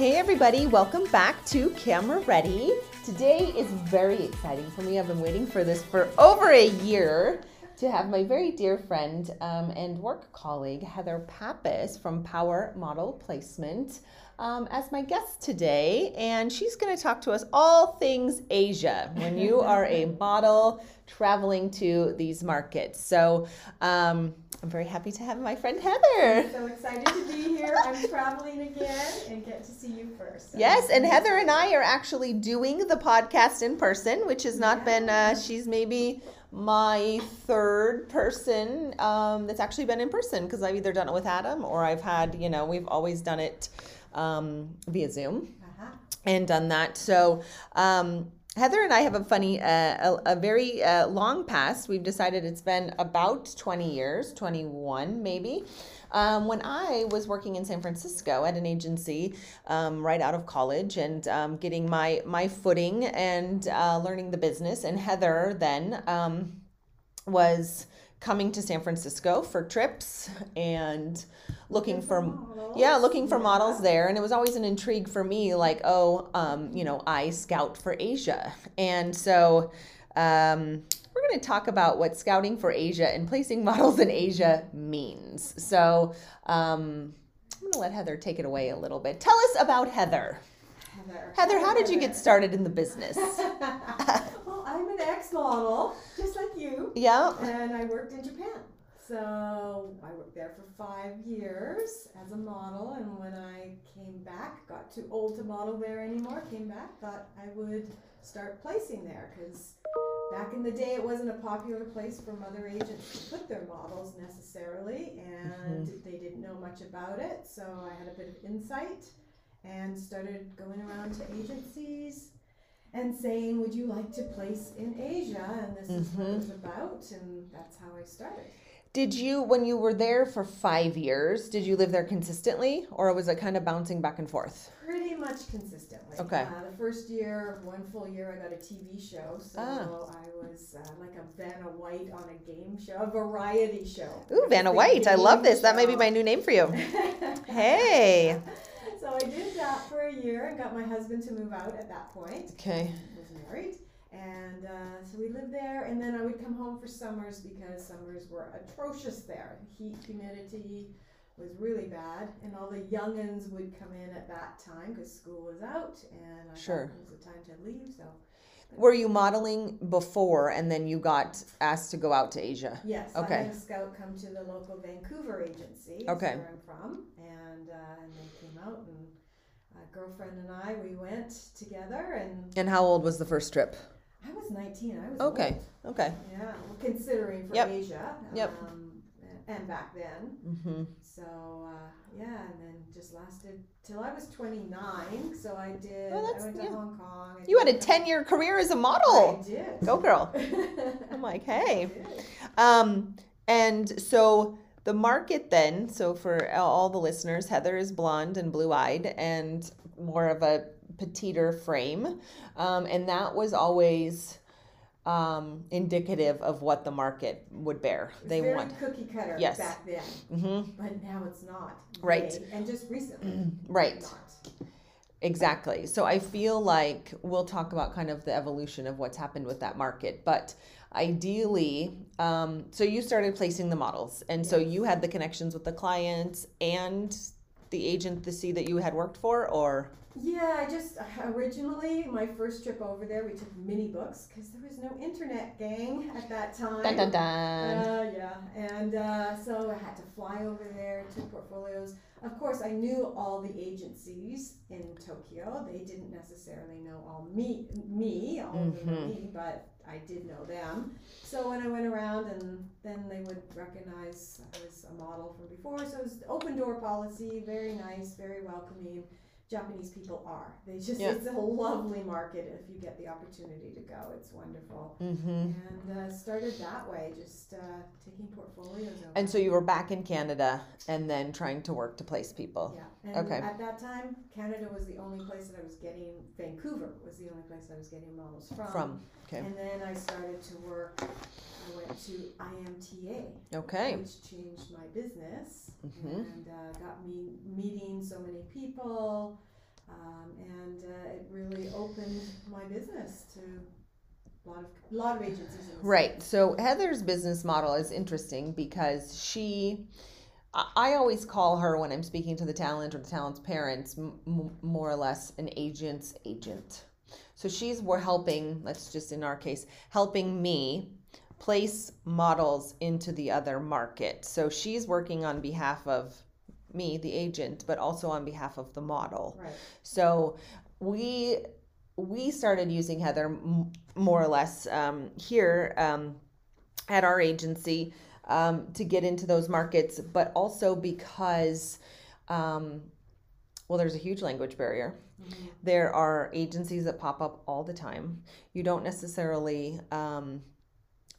Hey, everybody, welcome back to Camera Ready. Today is very exciting for me. I've been waiting for this for over a year to have my very dear friend um, and work colleague, Heather Pappas from Power Model Placement, um, as my guest today. And she's going to talk to us all things Asia when you are a model traveling to these markets. So, um, I'm very happy to have my friend Heather. I'm so excited to be here. I'm traveling again and get to see you first. So Yes, and Heather and I are actually doing the podcast in person, which has not been, uh, she's maybe my third person um, that's actually been in person because I've either done it with Adam or I've had, you know, we've always done it um, via Zoom Uh-huh. and done that. So, um, Heather and I have a funny, uh, a, a very uh, long past. We've decided it's been about 20 years, 21 maybe. Um, when I was working in San Francisco at an agency um, right out of college and um, getting my, my footing and uh, learning the business, and Heather then um, was coming to San Francisco for trips and looking for models. yeah looking for Yeah. models there and it was always an intrigue for me like oh um, you know I scout for Asia and so um, we're going to talk about what scouting for Asia and placing models in Asia means so um, I'm going to let Heather take it away a little bit tell us about Heather Heather. Heather how did you get started in the business well, I'm an ex-model, just like you, yeah and I worked in Japan. So I worked there for five years as a model, and when I came back, got too old to model there anymore. Came back, thought I would start placing there because back in the day it wasn't a popular place for mother agents to put their models necessarily, and mm-hmm. they didn't know much about it. So I had a bit of insight and started going around to agencies and saying, "Would you like to place in Asia?" And this is what it mm-hmm. was about, and that's how I started. Did you, when you were there for five years, did you live there consistently or was it kind of bouncing back and forth? Pretty much consistently. Okay. Uh, the first year, one full year, I got a TV show, so Ah. I was uh, like a Vanna White on a game show, a variety show. Ooh, Vanna White. I love this. That may be my new name for you. Hey. So I did that for a year and got my husband to move out at that point. Okay. was married. And uh, so we lived there, and then I would come home for summers because summers were atrocious there. Heat, humidity was really bad, and all the youngins would come in at that time because school was out, and I Sure. thought it was the time to leave. So Were you modeling before and then you got asked to go out to Asia? yes, Okay. I had a scout come to the local Vancouver agency, Okay. where I'm from, and uh, and they came out, and a girlfriend and I we went together, and And how old was the first trip? I was 19. I was Okay. old. Okay. Yeah, well, considering for Yep. Asia. Yep. Um, and back then. hmm So, uh, yeah, and then just lasted till I was 29. So I did, Oh, I that's- went to yeah. Hong Kong. I You had a did- 10 year career as a model. I did. Go, girl. I'm like, hey. Um, and so the market then, so for all the listeners, Heather is blonde and blue eyed and more of a petiter frame. Um, and that was always um, indicative of what the market would bear. They very want. cookie cutter Yes. back then, hmm but now it's not. Right. They- And just recently. Right. Exactly. So I feel like we'll talk about kind of the evolution of what's happened with that market. But ideally, um, so you started placing the models, and so you had the connections with the clients and the agent, the C that you had worked for, or Yeah, I just originally my first trip over there we took mini books because there was no internet gang at that time. dun dun dun. Uh, yeah, and uh, so I had to fly over there, took portfolios. Of course, I knew all the agencies in Tokyo. They didn't necessarily know all me, me, all Mhm. me, but I did know them. So when I went around, and then they would recognize I was a model from before. So it was open door policy, very nice, very welcoming. Japanese people are. They just Yeah. it's a lovely market if you get the opportunity to go. It's wonderful. Mm-hmm. And uh, started that way, just uh, taking portfolios over. And so you were back in Canada, and then trying to work to place people. yeah, and Okay. at that time, Canada was the only place that I was getting. Vancouver was the only place I was getting models from. From okay, And then I started to work. I went to IMTA, okay, which changed my business Mhm. and uh, got me meeting so many people. Um, and uh, it really opened my business to a lot of, a lot of agencies. Right. So Heather's business model is interesting because she, I always call her when I'm speaking to the talent or the talent's parents, m- more or less an agent's agent. So she's we're helping. Let's just in our case, helping me place models into the other market. So she's working on behalf of me, the agent, but also on behalf of the model. Right. So we we started using Heather m- more or less um, here um, at our agency um, to get into those markets, but also because um, well, there's a huge language barrier. Mhm. There are agencies that pop up all the time. You don't necessarily. Um,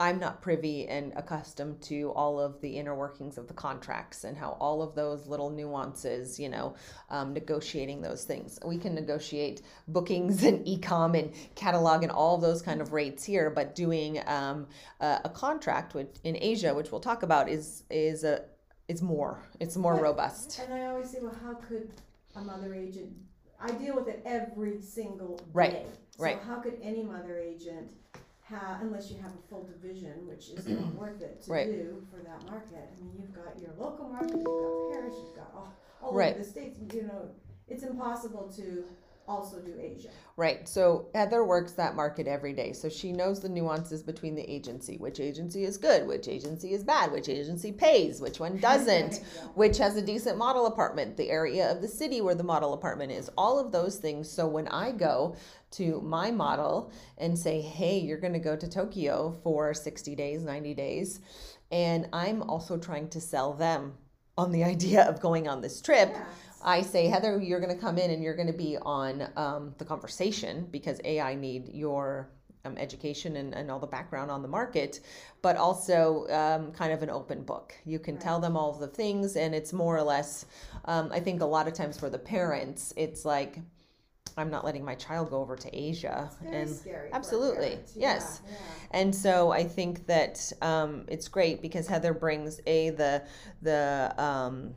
I'm not privy and accustomed to all of the inner workings of the contracts and how all of those little nuances, you know, um, negotiating those things. We can negotiate bookings and ecom and catalog and all of those kind of rates here, but doing um, a, a contract with in Asia, which we'll talk about, is is a is more. It's more But- robust. And I always say, well, how could a mother agent? I deal with it every single day. Right, So right. how could any mother agent unless you have a full division, which is not worth it to Right. do for that market? I mean, you've got your local market, you've got Paris, you've got all, all Right. over the states. You know, it's impossible to also do Asia. Right. So Heather works that market every day. So she knows the nuances between the agency, which agency is good, which agency is bad, which agency pays, which one doesn't, Exactly. which has a decent model apartment, the area of the city where the model apartment is, all of those things. So when I go to my model and say, hey, you're going to go to Tokyo for 60 days, 90 days, and I'm also trying to sell them on the idea of going on this trip. Yeah. I say, Heather, you're going to come in and you're going to be on um, the conversation because A, I need your um, education and, and all the background on the market, but also um, kind of an open book. You can tell them all of the things, and it's more or less, um, I think a lot of times for the parents, it's like, I'm not letting my child go over to Asia. And scary. absolutely, yes. Yeah, yeah. and so I think that um, it's great because Heather brings a the the um,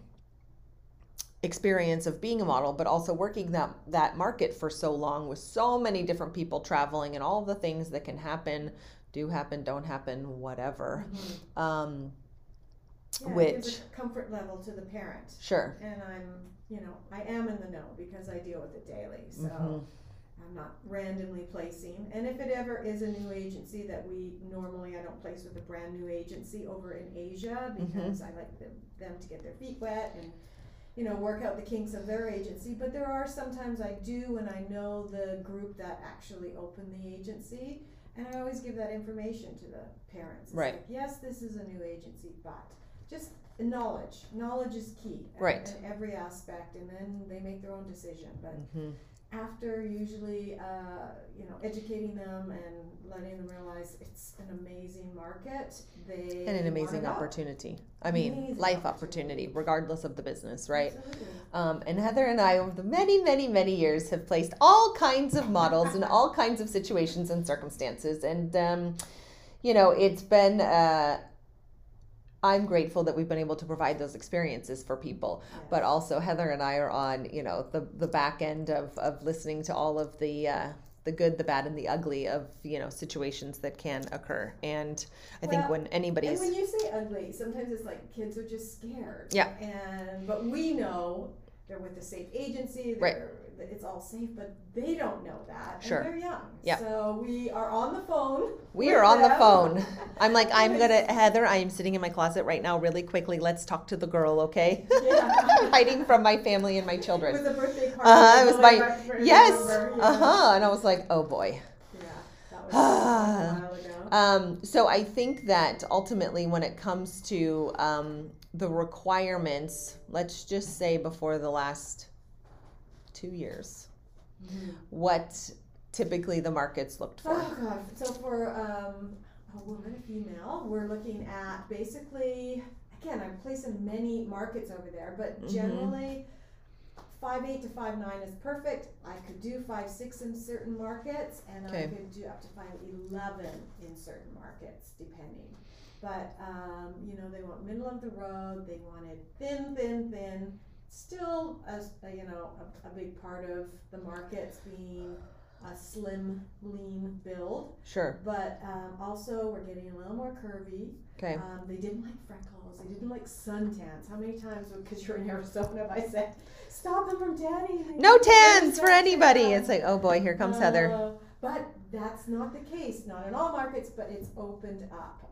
experience of being a model, but also working that that market for so long with so many different people traveling and all of the things that can happen, do happen, don't happen, whatever. Mhm. Um, Yeah, which comfort level to the parent. sure, and I'm, you know, I am in the know because I deal with it daily. So Mhm. I'm not randomly placing. And if it ever is a new agency that we normally I don't place with a brand new agency over in Asia Mm-hmm. because I like them, them to get their feet wet and you know work out the kinks of their agency. But there are sometimes I do when I know the group that actually opened the agency. And I always give that information to the parents. It's Right. Like, yes, this is a new agency, but just knowledge. Knowledge is key. Right. In every aspect, and then they make their own decision. But hmm after usually, uh, you know, educating them and letting them realize it's an amazing market, they and an amazing opportunity. I mean, Amazing life opportunity. opportunity, regardless of the business, right? Um, and Heather and I, over the many, many, many years, have placed all kinds of models in all kinds of situations and circumstances. And, um, you know, it's been, uh, I'm grateful that we've been able to provide those experiences for people. But also, Heather and I are on, you know, the, the back end of, of listening to all of the, uh, the good, the bad, and the ugly of, you know, situations that can occur. And I think Well, when And when you say ugly, sometimes it's like kids are just scared. Yeah. And but we know they're with a safe agency. Right. It's all safe, but they don't know that. And Sure. They're young. Yeah. So we are on the phone. we are on the phone. I'm like, I'm gonna, Heather, I am sitting in my closet right now, really quickly. Let's talk to the girl, okay? Yeah. Hiding from my family and my It children. was a birthday party. Uh-huh, it was my- Yes. Uh huh. And I was like, oh boy. Yeah, that was a while ago. Um, so I think that ultimately, when it comes to um, the requirements, let's just say before the last two years, Mhm. what typically the markets looked for. Oh god! So for um, a woman, a female, we're looking at basically again. I'm placing many markets over there, but Mhm. generally. Five eight to five nine is perfect. I could do five six in certain markets, and I could do up to five eleven in certain markets, depending. But um, you know, they want middle of the road. They wanted thin, thin, thin. still as a, you know a, a big part of the markets being a slim, lean build, Sure. but um, also we're getting a little more curvy. Okay. Um, they didn't like freckles. They didn't like suntans. How many times, because you're in Arizona, have I said, stop them from tanning? No need to wear tans for anybody. suntans." It's like, oh boy, here comes Heather. Uh, But that's not the case. Not in all markets, but it's opened up.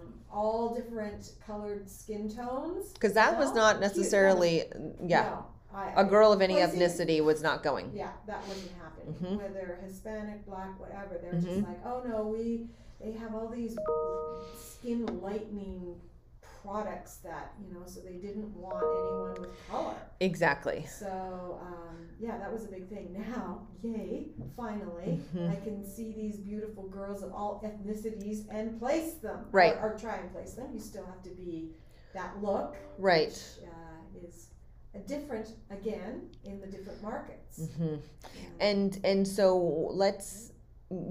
Um, all different colored skin tones. Because that was No, not cute, necessarily, yeah, No, I, a girl of any Placing- ethnicity was not going. Yeah, that wouldn't happen. Mhm. Whether Hispanic, black, whatever, they're Mhm. just like, oh no, we they have all these skin lightening products that you know, so they didn't want anyone with color. Exactly. So um, yeah, that was a big thing. Now, yay! Finally, Mhm. I can see these beautiful girls of all ethnicities and place them. Right. Or, or try and place them. You still have to be that look. Right. Which, uh, is different again in the different markets. hmm Yeah. And and so let's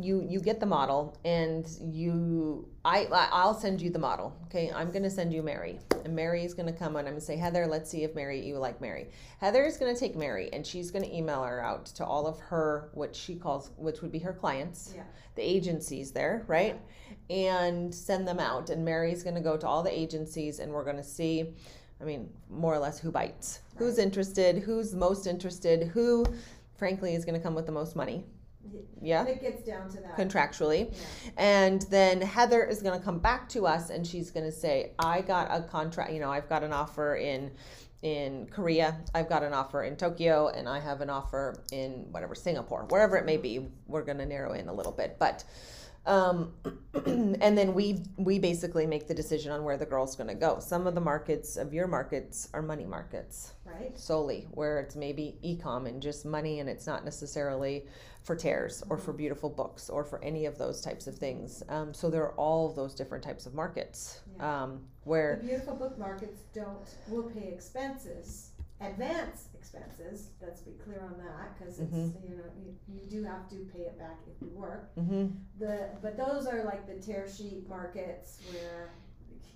you you get the model and you I I'll send you the model. Okay, I'm gonna send you Mary, and Mary is gonna come and I'm gonna say Heather, let's see if Mary you like Mary. Heather is gonna take Mary and she's gonna email her out to all of her what she calls which would be her clients, Yeah. the agencies there, right? And send them out. And Mary's gonna go to all the agencies and we're gonna see. I mean, more or less who bites, who's interested, who's most interested, who, frankly, is going to come with the most money. Yeah, It gets down to that. contractually. yeah. And then Heather is going to come back to us and she's going to say, "I got a contract. You know, I've got an offer in." In Korea, I've got an offer in Tokyo, and I have an offer in whatever Singapore, wherever it may be. We're going to narrow in a little bit, but um, and then we we basically make the decision on where the girl's going to go. Some of the markets of your markets are money markets Right. solely, where it's maybe ecom and just money, and it's not necessarily for tears or for beautiful books or for any of those types of things. Um, so there are all of those different types of markets Yeah. um, The where beautiful book markets don't will pay expenses, advance expenses. Let's be clear on that because it's Mhm. you know you, you do have to pay it back if you work. Mhm. The but those are like the tear sheet markets where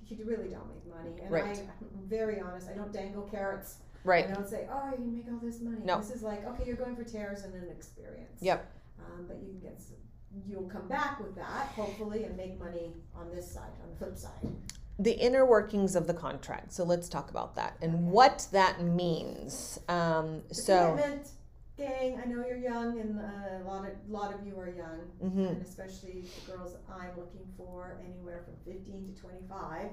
you really don't make money. And Right. I, I'm very honest. I don't dangle carrots. Right, I don't say, oh, you make all this money. No. This is like, okay, you're going for tears and an experience. Yep. Um, but you can get, s- you'll come back with that, hopefully, and make money on this side, on the flip side. the inner workings of the contract. So let's talk about that and Okay. what that means. Um, so. commitment, gang, I know you're young, and uh, a lot of lot of you are young, mhm. and especially the girls I'm looking for, anywhere from 15 to 25.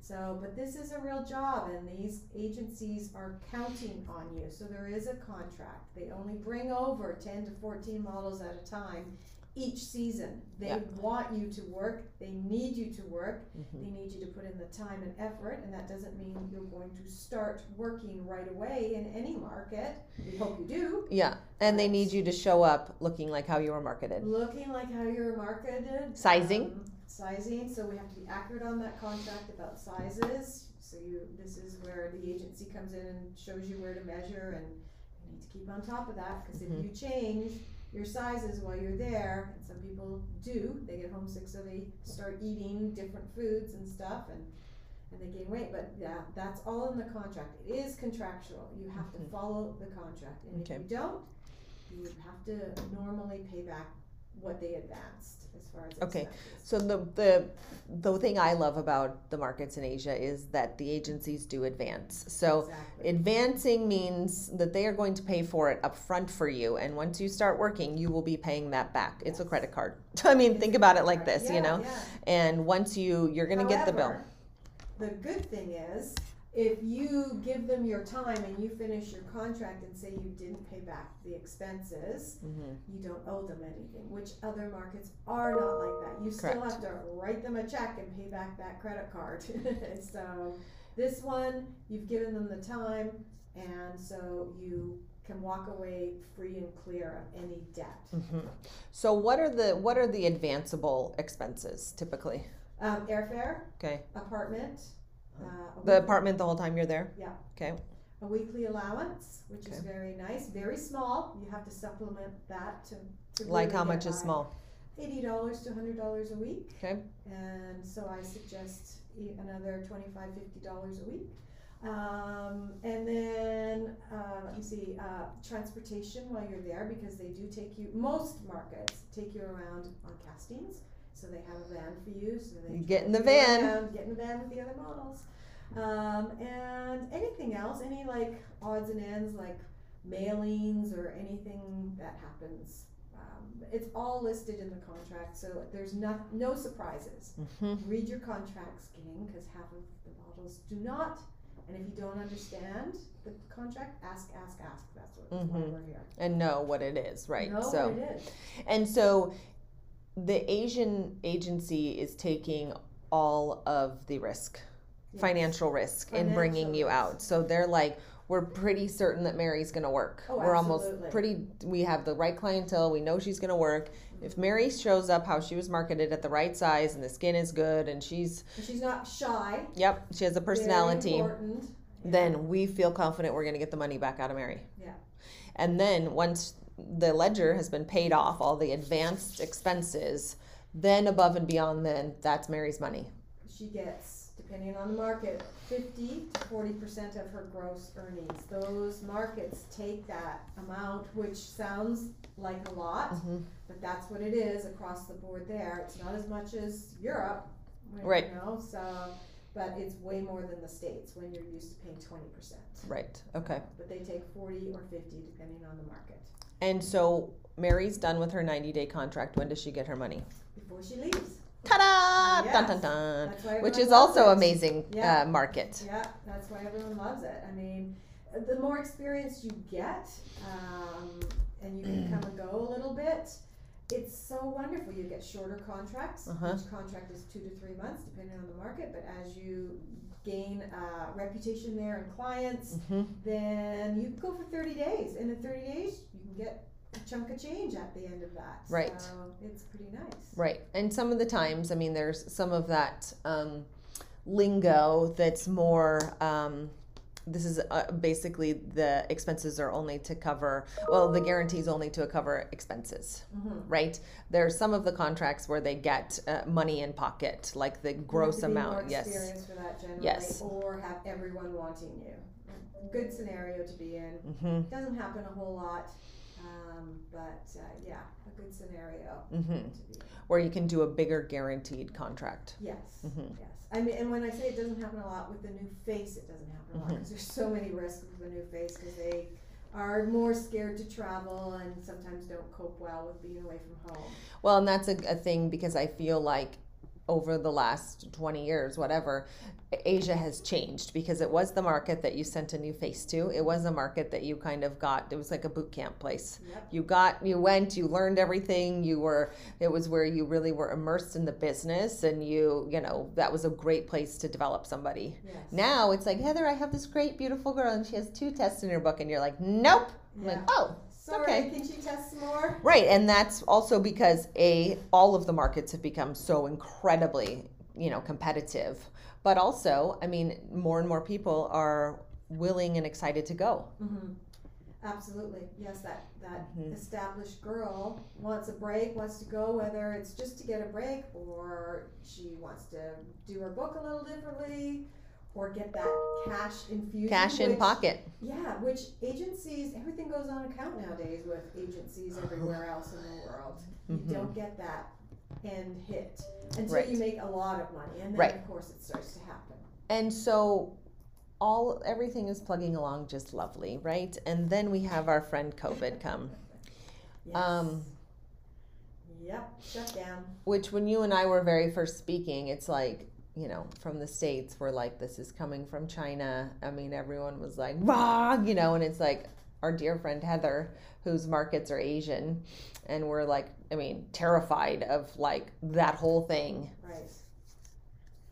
So, but this is a real job, and these agencies are counting on you. So there is a contract. They only bring over 10 to 14 models at a time each season. They Yeah. want you to work. They need you to work. Mhm. They need you to put in the time and effort, and that doesn't mean you're going to start working right away in any market. We hope you do. Yeah, and they need you to show up looking like how you were marketed. Looking like how you were marketed. Sizing. um, sizing, so we have to be accurate on that contract about sizes. So you, this is where the agency comes in and shows you where to measure and you need to keep on top of that, cause Mhm. if you change your sizes while you're there, and some people do, they get homesick, so they start eating different foods and stuff and and they gain weight, but yeah, that's all in the contract. It is contractual. You have to Mhm. follow the contract, and Okay. if you don't, you have to normally pay back what they advanced as far as Okay. expenses. So the the the thing I love about the markets in Asia is that the agencies do advance. So Exactly. advancing means that they are going to pay for it up front for you and once you start working you will be paying that back. It's a credit card. I mean, It's think about it like this, Yeah, you know. yeah. And once you you're going to get the bill. The good thing is, if you give them your time and you finish your contract and say you didn't pay back the expenses, Mhm. you don't owe them anything, which other markets are not like that. You still have to write them a check and pay back that credit card. so this one, you've given them the time, and so you can walk away free and clear of any debt. Mhm. So what are the what are the advanceable expenses typically? Um, airfare, Okay. apartment, uh, a The week- apartment the whole time you're there? Yeah. Okay. a weekly allowance, which is Okay. very nice, very small. You have to supplement that to, to Like really how get much is by. small? Eighty dollars to hundred dollars a week, Okay. and so I suggest e- another twenty-five, fifty dollars a week. Um, and then, uh, let me see, uh, transportation while you're there because they do take you, most markets take you around on castings. So they have a van for you. So they You get in the van. around, Get in the van with the other models. Um, and anything else, any like odds and ends like mailings or anything that happens. Um, it's all listed in the contract, so there's no, no surprises. hmm Read your contracts, gang, because half of the models do not. And if you don't understand the contract, ask, ask, ask. That's what, why Mhm. we're here. And know what it is, right? Know so. what it is. And so the Asian agency is taking all of the risk, Yes. financial risk, in bringing you Financial out. So they're like, we're pretty certain that Mary's going to work. Oh, we're almost pretty, we have the right clientele. We know she's going to work. Mm-hmm. If Mary shows up how she was marketed at the right size and the skin is good and she's, And she's not shy. yep, she has a very personality, important. Yeah. then we feel confident we're going to get the money back out of Mary. Yeah. And then once the ledger has been paid off, all the advanced expenses, then above and beyond, then that's Mary's money. she gets, depending on the market, fifty to forty percent of her gross earnings. Those markets take that amount, which sounds like a lot, Mhm. but that's what it is across the board there. It's not as much as Europe, you Right. know, so, but it's way more than the States when you're used to paying twenty percent. Right. Okay. But they take forty or fifty depending on the market, And so Mary's done with her 90 day contract. When does she get her money? before she leaves. Ta da! Dun Yes. dun dun. Why Which is also it. amazing Yeah. uh, market. Yeah, that's why everyone loves it. I mean, the more experience you get, um, and you can come and go a little bit, it's so wonderful. You get shorter contracts. Uh-huh. Each contract is two to three months, depending on the market. But as you gain uh, reputation there and clients, hmm then you go for 30 days. And in 30 days, you can get a chunk of change at the end of that. Right. So it's pretty nice. Right. And some of the times, I mean, there's some of that um, lingo that's more. Um, this is uh, basically the expenses are only to cover, well, the guarantees only to cover expenses, Mm-hmm. right? There's some of the contracts where they get uh, money in pocket, like the gross amount. Yes. experienced for that generally, Yes. or have everyone wanting you. Good scenario to be in. hmm Doesn't happen a whole lot, um, but uh, yeah, a good scenario hmm to be. in. Where you can do a bigger guaranteed contract. Yes, Mhm. yes. I mean, and when I say it doesn't happen a lot with the new face, it doesn't happen a lot mm-hmm. because there's so many risks with the new face because they are more scared to travel and sometimes don't cope well with being away from home. Well, and that's a, a thing because I feel like over the last 20 years, whatever, Asia has changed because it was the market that you sent a new face to. It was a market that you kind of got, it was like a boot camp place. Yep. You got, you went, you learned everything. You were, it was where you really were immersed in the business and you, you know, that was a great place to develop somebody. Yes. Now it's like, Heather, I have this great, beautiful girl and she has two tests in her book. And you're like, nope. I'm like, oh, Sorry, okay. can she test some more? Right, and that's also because a all of the markets have become so incredibly, you know, competitive. But also, I mean, more and more people are willing and excited to go. Mm-hmm. Absolutely, yes. That that Mhm. established girl wants a break, wants to go, whether it's just to get a break or she wants to do her book a little differently, or get that cash infusion. Cash in which- pocket. Yeah, which agencies? Everything goes on account nowadays with agencies everywhere else in the world. You Mhm. don't get that end hit until Right. you make a lot of money, and then Right. of course it starts to happen. And so all everything is plugging along just lovely, right? And then we have our friend COVID come. Yes. Um, Yep. Shut down. which when you and I were very first speaking, it's like, you know, from the States, we're like, this is coming from China. I mean, everyone was like, rah, you know, and it's like our dear friend Heather, whose markets are Asian, and we're like, I mean, terrified of like that whole thing. Right.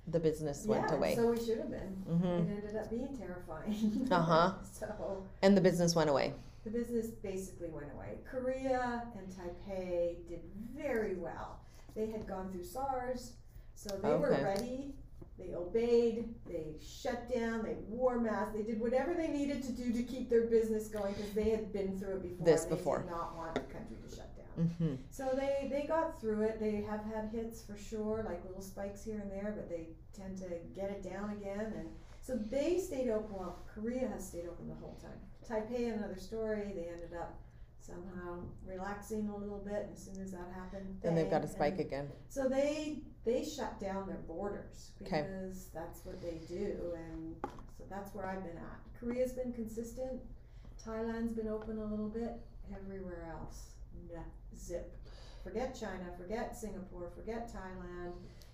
The business went away. so we should have been. hmm It ended up being terrifying. Uh-huh. so And the business went away. the business basically went away. Korea and Taipei did very well. They had gone through SARS, so they were Okay. ready. they obeyed, they shut down, they wore masks, they did whatever they needed to do to keep their business going because they had been through it before. This and they before. did not want the country to shut down. hmm So they, they got through it. They have had hits for sure, like little spikes here and there, but they tend to get it down again. And so they stayed open. Well, Korea has stayed open the whole time. Taipei, another story. They ended up somehow relaxing a little bit. As soon as that happened, Then they've got a bang, spike and again. So they they shut down their borders 'Kay. because that's what they do, and so that's where I've been at. Korea's been consistent. Thailand's been open a little bit. Everywhere else, nah, zip. Forget China. Forget Singapore. Forget Thailand.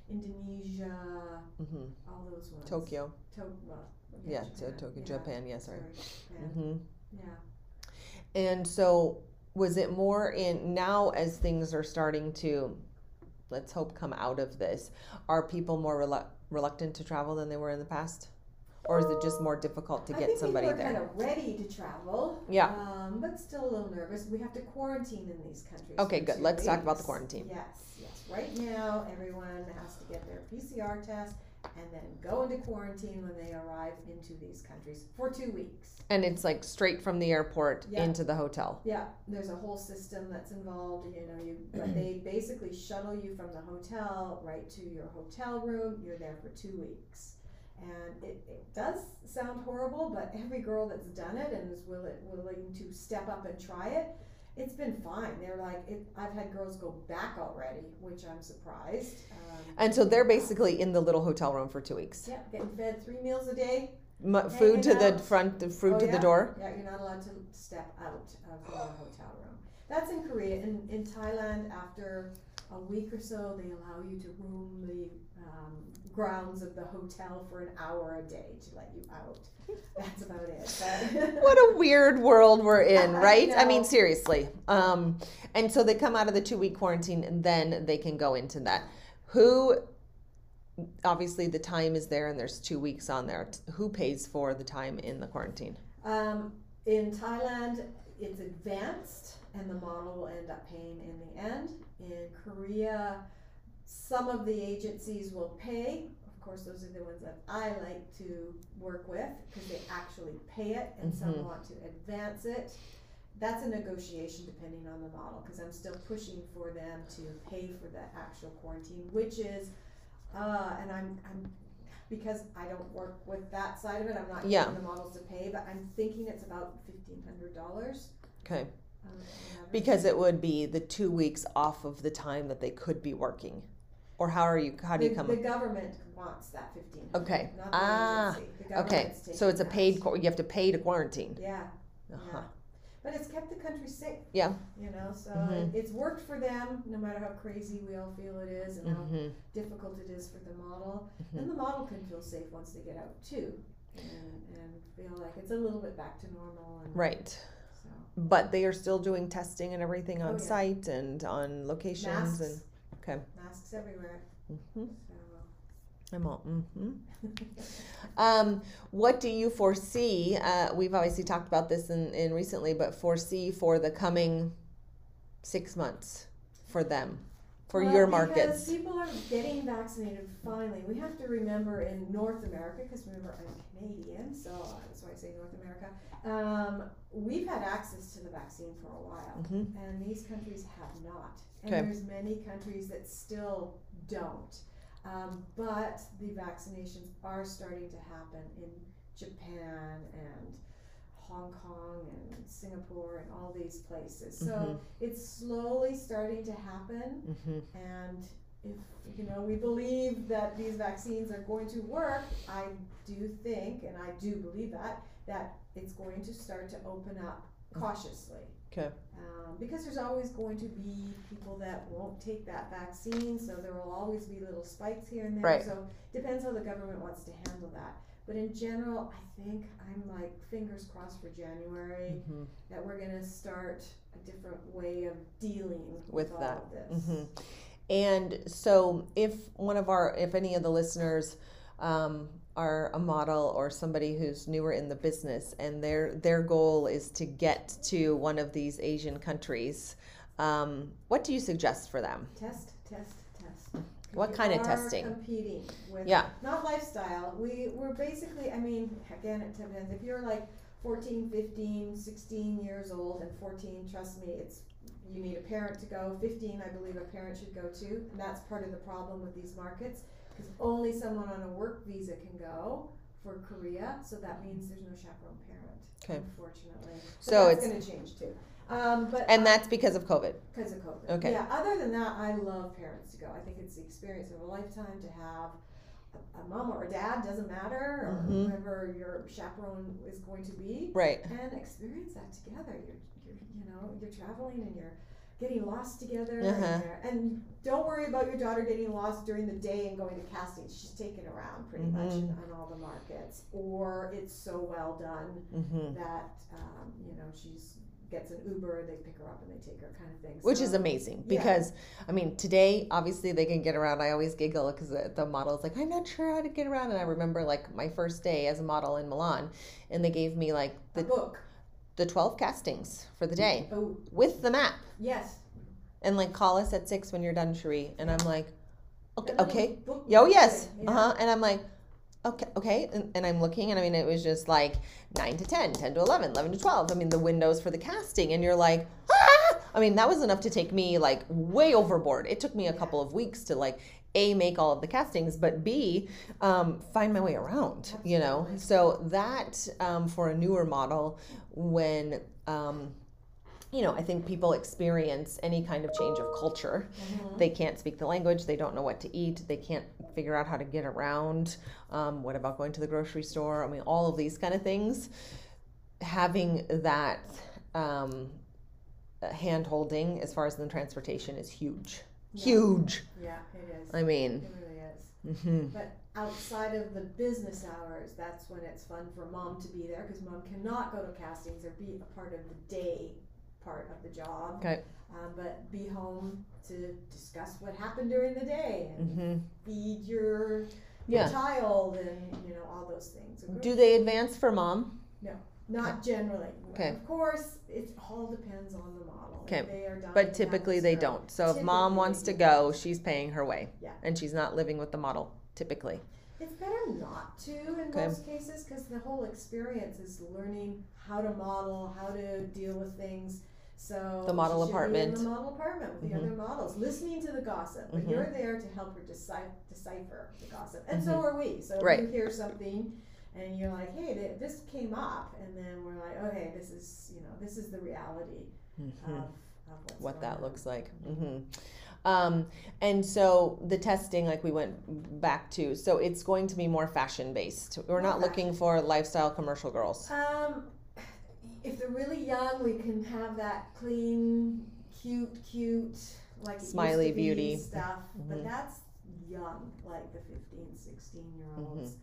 Indonesia. hmm All those ones. Tokyo. To- well, Yeah, so Tokyo, yeah, Japan. Yeah, sorry. Japan. hmm Yeah. And so, was it more in now as things are starting to, let's hope, come out of this? Are people more relu- reluctant to travel than they were in the past, or is it just more difficult to I get think somebody there? kind of ready to travel. Yeah. Um, but still a little nervous. We have to quarantine in these countries. Okay, good. Let's talk about the quarantine. Yes, yes. Right now, everyone has to get their PCR test and then go into quarantine when they arrive into these countries for two weeks. And it's like straight from the airport Yeah. into the hotel. Yeah, there's a whole system that's involved. You know, you but they basically shuttle you from the hotel right to your hotel room. You're there for two weeks. And it, it does sound horrible, but every girl that's done it and is willing, willing to step up and try it, it's been fine. They're like, it, I've had girls go back already, which I'm surprised. Um, And so they're basically in the little hotel room for two weeks. yeah, getting fed three meals a day. M- food to the front, the food Oh, to yeah? the door. Yeah, you're not allowed to step out of the hotel room. That's in Korea. In, in Thailand, after a week or so, they allow you to roam the um, grounds of the hotel for an hour a day to let you out. That's about it. What a weird world we're in, right? I mean, seriously. Um, and so they come out of the two week quarantine and then they can go into that. Who, obviously, the time is there and there's two weeks on there. Who pays for the time in the quarantine? Um, in Thailand, it's advanced, and the model will end up paying in the end. In Korea, some of the agencies will pay. Of course, those are the ones that I like to work with because they actually pay it, and Mhm. some want to advance it. That's a negotiation depending on the model because I'm still pushing for them to pay for the actual quarantine, which is, uh, and I'm, I'm because I don't work with that side of it, I'm not Yeah. getting the models to pay, but I'm thinking it's about fifteen hundred dollars. Okay. Because it would be the two weeks off of the time that they could be working. Or how are you, how do you the, come? the government wants that fifteen. Okay. Not the Ah, agency. The Okay, so it's a paid, qu- you have to pay to quarantine. Yeah, Uh-huh. yeah. But it's kept the country safe. Yeah. You know, so Mhm. it, it's worked for them, no matter how crazy we all feel it is and how hmm difficult it is for the model. Mm-hmm. And the model can feel safe once they get out too, and, and feel like it's a little bit back to normal. And Right. So But they are still doing testing and everything on Oh, yeah. site and on locations masks, and okay. masks everywhere. hmm So. I'm all. hmm Um, what do you foresee? Uh, we've obviously talked about this in, in recently, but foresee for the coming six months for them, for Well, your Because markets. people are getting vaccinated finally. We have to remember in North America, because remember I'm Canadian, so that's why I say North America. Um, had access to the vaccine for a while, hmm and these countries have not. And Okay. there's many countries that still don't. Um, but the vaccinations are starting to happen in Japan and Hong Kong and Singapore and all these places. So Mhm. it's slowly starting to happen. hmm And if you know we believe that these vaccines are going to work, I do think, and I do believe that that it's going to start to open up cautiously. Okay. Um, because there's always going to be people that won't take that vaccine, so there will always be little spikes here and there. Right. So depends how the government wants to handle that. But in general, I think I'm like fingers crossed for January hmm that we're gonna start a different way of dealing with, With all that. of this. hmm And so, if one of our, if any of the listeners um, are a model or somebody who's newer in the business, and their their goal is to get to one of these Asian countries, um, what do you suggest for them? Test, test, test. What We kind of testing? Competing with Yeah. not lifestyle. We we're basically. I mean, again, it depends. If you're like 14, 15, 16 years old, and 14, trust me, it's you need a parent to go. 15, I believe a parent should go too, and that's part of the problem with these markets because only someone on a work visa can go for Korea. So that means there's no chaperone parent. Okay. Unfortunately. So that's it's- going to change too. Um, but And that's because of COVID. because of COVID. Okay. Yeah. Other than that, I love parents to go. I think it's the experience of a lifetime to have a, a mom or a dad doesn't matter, or Mhm. whoever your chaperone is going to be, Right. and experience that together. You're, you're you know, you're traveling and you're getting lost together, Uh-huh. and, and don't worry about your daughter getting lost during the day and going to castings. She's taken around pretty much in, Mhm. on all the markets, or it's so well done hmm that um, you know she's gets an Uber, they pick her up and they take her, kind of thing. Which So- is amazing Yeah. because, I mean, today obviously they can get around. I always giggle because the, the model is like, I'm not sure how to get around. And I remember like my first day as a model in Milan, and they gave me like a the, book. The 12 castings for the day Oh, with the map. yes. And like, call us at six when you're done, Cherie. And I'm like, okay, okay. book Oh yes, Uh huh. And I'm like, okay, okay. And, and I'm looking, and I mean, it was just like nine to 10, 10 to 11, 11 to 12. I mean, the windows for the casting, and you're like, ah! I mean, that was enough to take me like way overboard. It took me a couple of weeks to like a make all of the castings, but b um, find my way around. You know, so that um, for a newer model when. Um, you know, I think people experience any kind of change of culture Mhm. they can't speak the language they don't know what to eat they can't figure out how to get around um, what about going to the grocery store i mean all of these kind of things having that um, hand holding as far as the transportation is huge Yeah. huge Yeah, it is. i mean it really is. mhm. But outside of the business hours, that's when it's fun for mom to be there because mom cannot go to castings or be a part of the day part of the job. Okay. Um, but be home to discuss what happened during the day and hmm feed your, yeah child and you know all those things. Do they advance for mom No, Not generally. Okay. Of course, it all depends on the model. Okay. They are but typically they don't so if mom wants to go she's paying her way Yeah. and she's not living with the model typically It's better not to in Okay. most cases because the whole experience is learning how to model, how to deal with things. So The model she should be apartment. in the model apartment with the Mhm. other models, listening to the gossip. But Mhm. you're there to help her decipher, decipher the gossip, and so Mhm. are we. So Right. if you hear something, and you're like, "Hey, th- this came up," and then we're like, "Okay, this is you know this is the reality Mhm. of, of what's what that on." looks like. Um, and so the testing, like we went back to, so it's going to be more fashion based. We're not looking for lifestyle commercial girls. Um, if they're really young, we can have that clean, cute, cute, like Smiley be beauty. stuff. Mhm. But that's young, like the 15, 16 year olds.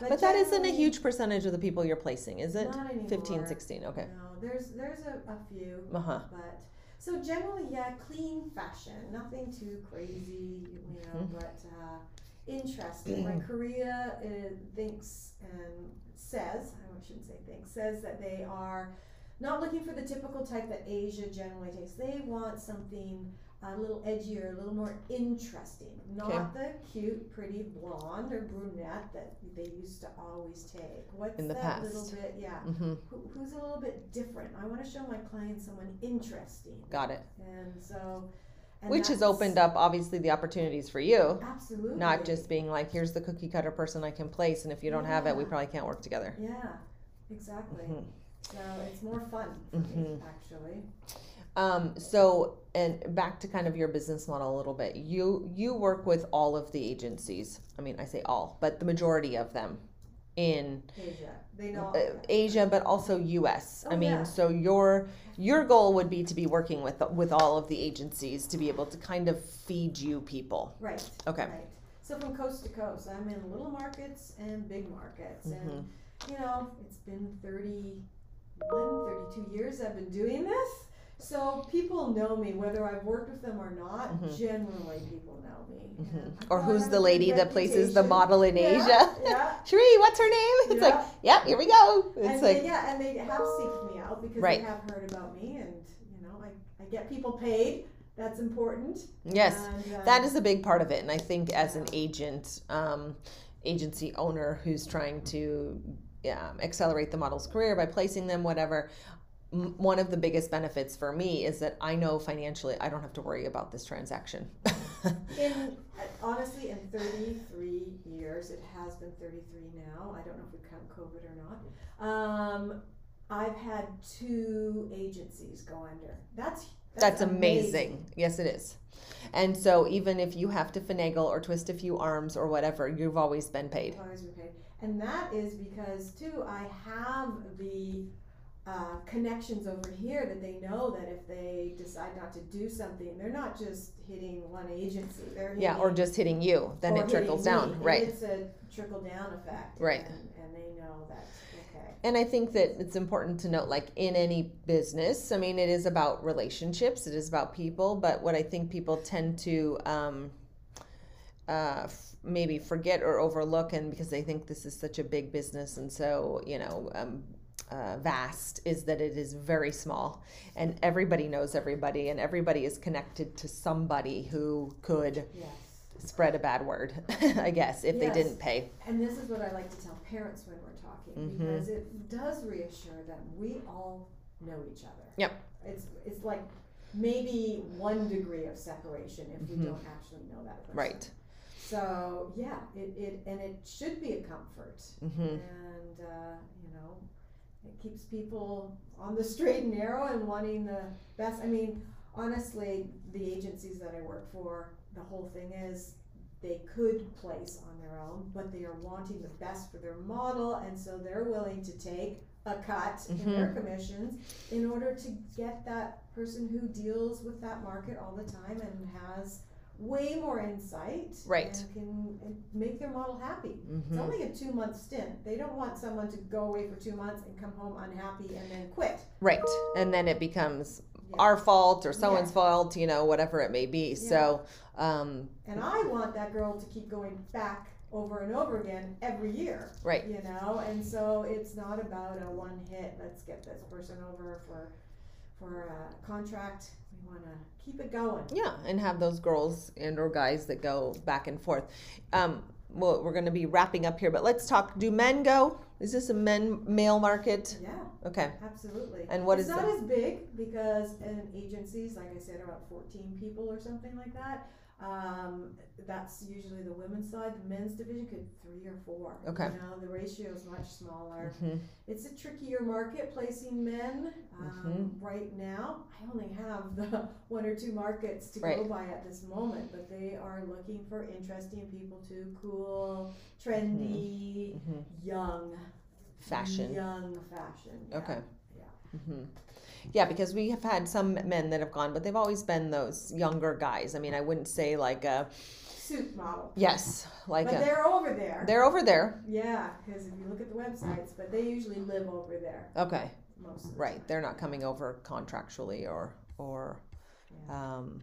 But that isn't a huge percentage of the people you're placing, is it? Not anymore. 15, 16, okay. No, there's there's a, a few, Uh huh. but so generally, yeah, clean fashion, nothing too crazy, you know, Mhm. but uh, interesting. like Korea uh, thinks and says, I shouldn't say thinks, says that they are not looking for the typical type that Asia generally takes. They want something a little edgier, a little more interesting, not the cute, pretty blonde or brunette that they used to always take. What's In the that little past. bit? Yeah hmm who, who's a little bit different. I want to show my clients someone interesting. Got it. And so, and Which has opened up, obviously, the opportunities for you. Absolutely. Not just being like, here's the cookie cutter person I can place, and if you don't have it, we probably can't work together. Yeah, exactly. Mhm. So it's more fun for me, actually. Um, so, and back to kind of your business model a little bit. You you work with all of the agencies. I mean, I say all, but the majority of them in Asia, they know. uh, Asia, but also U.S. I Oh, mean, yeah. so your your goal would be to be working with with all of the agencies to be able to kind of feed you people. Right. Okay. Right. So from coast to coast, I'm in little markets and big markets, Mhm. and you know, it's been 31, 32 years I've been doing this. So people know me, whether I've worked with them or not. Mhm. Generally, people know me. Mhm. Or who's the lady that places the model in Yeah, Asia? Yeah. Sheree, what's her name? It's like, yeah. yep, here we go. It's and like, they, yeah, and they have seeked me out because Right. they have heard about me, and you know, I, I get people paid that's important. Yes, And, uh, that is a big part of it, and I think as an agent, um, agency owner who's trying to um, accelerate the model's career by placing them, whatever. M- One of the biggest benefits for me is that I know financially I don't have to worry about this transaction. In honestly, in 33 years, it has been 33 now. I don't know if we count COVID or not. Um, I've had two agencies go under. That's That's amazing. Yes, it is. And so even if you have to finagle or twist a few arms or whatever, you've always been paid. I've always been paid, and that is because too I have the uh, connections over here that they know that if they decide not to do something, they're not just hitting one agency. They're hitting, Yeah, or just hitting you, then it trickles down, me. right? It's a trickle down effect, Right. And, and they know that okay. And I think that it's important to note, like in any business, I mean, it is about relationships, it is about people. But what I think people tend to um, uh, f- maybe forget or overlook, and because they think this is such a big business and so, you know, um, uh, vast, is that it is very small. And everybody knows everybody, and everybody is connected to somebody who could Yes. spread a bad word, I guess, if they didn't pay. And this is what I like to tell parents when we're talking Mhm. because it does reassure them we all know each other. Yep. It's it's like maybe one degree of separation if we Mhm. don't actually know that person. Right. So yeah, it, it and it should be a comfort. hmm And uh, you know, it keeps people on the straight and narrow and wanting the best. I mean, honestly, the agencies that I work for, the whole thing is they could place on their own, but they are wanting the best for their model, and so they're willing to take a cut in their mm-hmm. commissions in order to get that person who deals with that market all the time and has way more insight Right. and can and make their model happy. hmm It's only a two month stint. They don't want someone to go away for two months and come home unhappy and then quit. Right. And then it becomes Yeah. our fault or someone's Yeah. fault, you know, whatever it may be. So, um, And I want that girl to keep going back over and over again every year. right. You know, and so it's not about a one hit, let's get this person over for for a contract. We wanna keep it going. Yeah. And have those girls and or guys that go back and forth. Um, well, we're going to be wrapping up here, but let's talk. Do men go? Is this a men male market? Yeah, Okay. absolutely. And what it's is not the- as big because in agencies, like I said, about fourteen people or something like that. Um, that's usually the women's side. The men's division could three or four. Okay. You know, the ratio is much smaller. hmm It's a trickier market placing men. Um, Right now, I only have the one or two markets to go by at this moment, but they are looking for interesting people too. Cool, trendy, hmm young. Fashion. Young fashion. yeah, Okay. Yeah. hmm Yeah, because we have had some men that have gone, but they've always been those younger guys. I mean, I wouldn't say like a Suit model. yes, like But a they're over there. they're over there. Yeah, because if you look at the websites, but they usually live over there Okay. most of the Right, time. they're not coming over contractually or or, Yeah. um,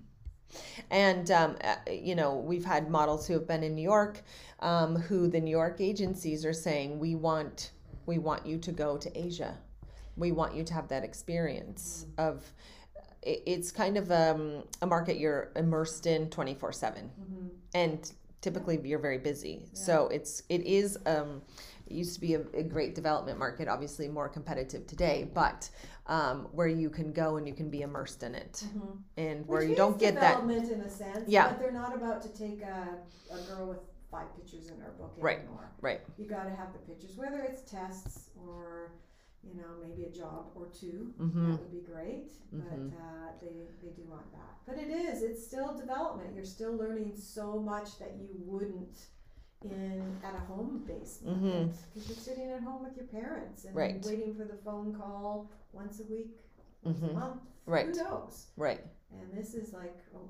and um, uh, you know we've had models who have been in New York, um, who the New York agencies are saying we want we want you to go to Asia, we want you to have that experience of. it- It's kind of um, a market you're immersed in twenty four seven, Mhm. and typically you're very busy. So it's it is um, it used to be a, a great development market, obviously more competitive today, but um, where you can go and you can be immersed in it, Mhm. and where Which you don't get that development in a sense, Yeah. but they're not about to take a, a girl with five pictures in her book Right. anymore. right. You got to have the pictures, whether it's tests or you know maybe a job or 2 Mhm. That would be great, Mhm. but uh, they they do want that. But it is, it's still development. You're still learning so much that you wouldn't in at a home based Mhm. because you're sitting at home with your parents and Right. waiting for the phone call once a week, once a Mhm. month. Right. Who knows? Right. And this is like, oh,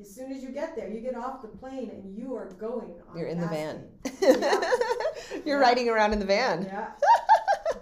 as soon as you get there, you get off the plane and you are going on You're in the van. casting. You're Yeah. riding around in the van. Yeah.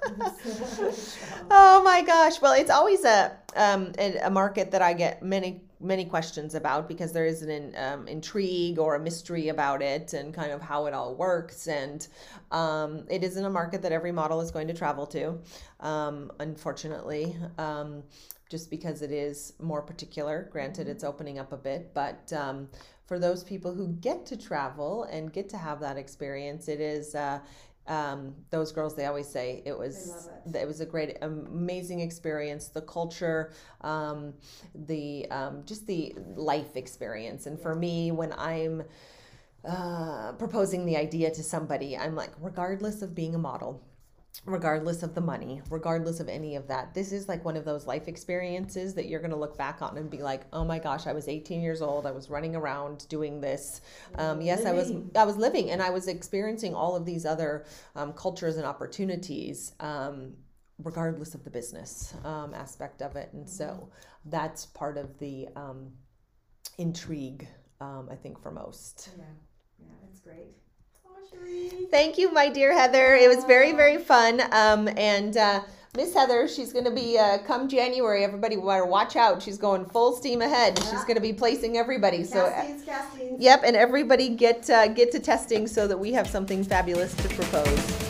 oh my gosh! Well, it's always a um, a market that I get many many questions about because there is an um, intrigue or a mystery about it and kind of how it all works. And um, it isn't a market that every model is going to travel to, um, unfortunately, um, just because it is more particular. Granted, it's opening up a bit, but um, for those people who get to travel and get to have that experience, it is. Uh, um, those girls they always say it was it. it. was a great amazing experience the culture um, the um, just the life experience and for me when i'm uh, proposing the idea to somebody i'm like regardless of being a model regardless of the money, regardless of any of that. This is like one of those life experiences that you're going to look back on and be like, "Oh my gosh, I was 18 years old. I was running around doing this. Um, yes, I was. I was living, and I was experiencing all of these other um, cultures and opportunities." Um, regardless of the business um, aspect of it and so that's part of the um, intrigue um, i think for most Yeah, yeah, that's great. Thank you, my dear Heather. It was very, very fun. Um, and uh, Miss Heather, she's going to be uh, come January. Everybody, better watch out. She's going full steam ahead. She's going to be placing everybody. So, uh, Castings, castings. yep, and everybody get uh, get to testing so that we have something fabulous to propose.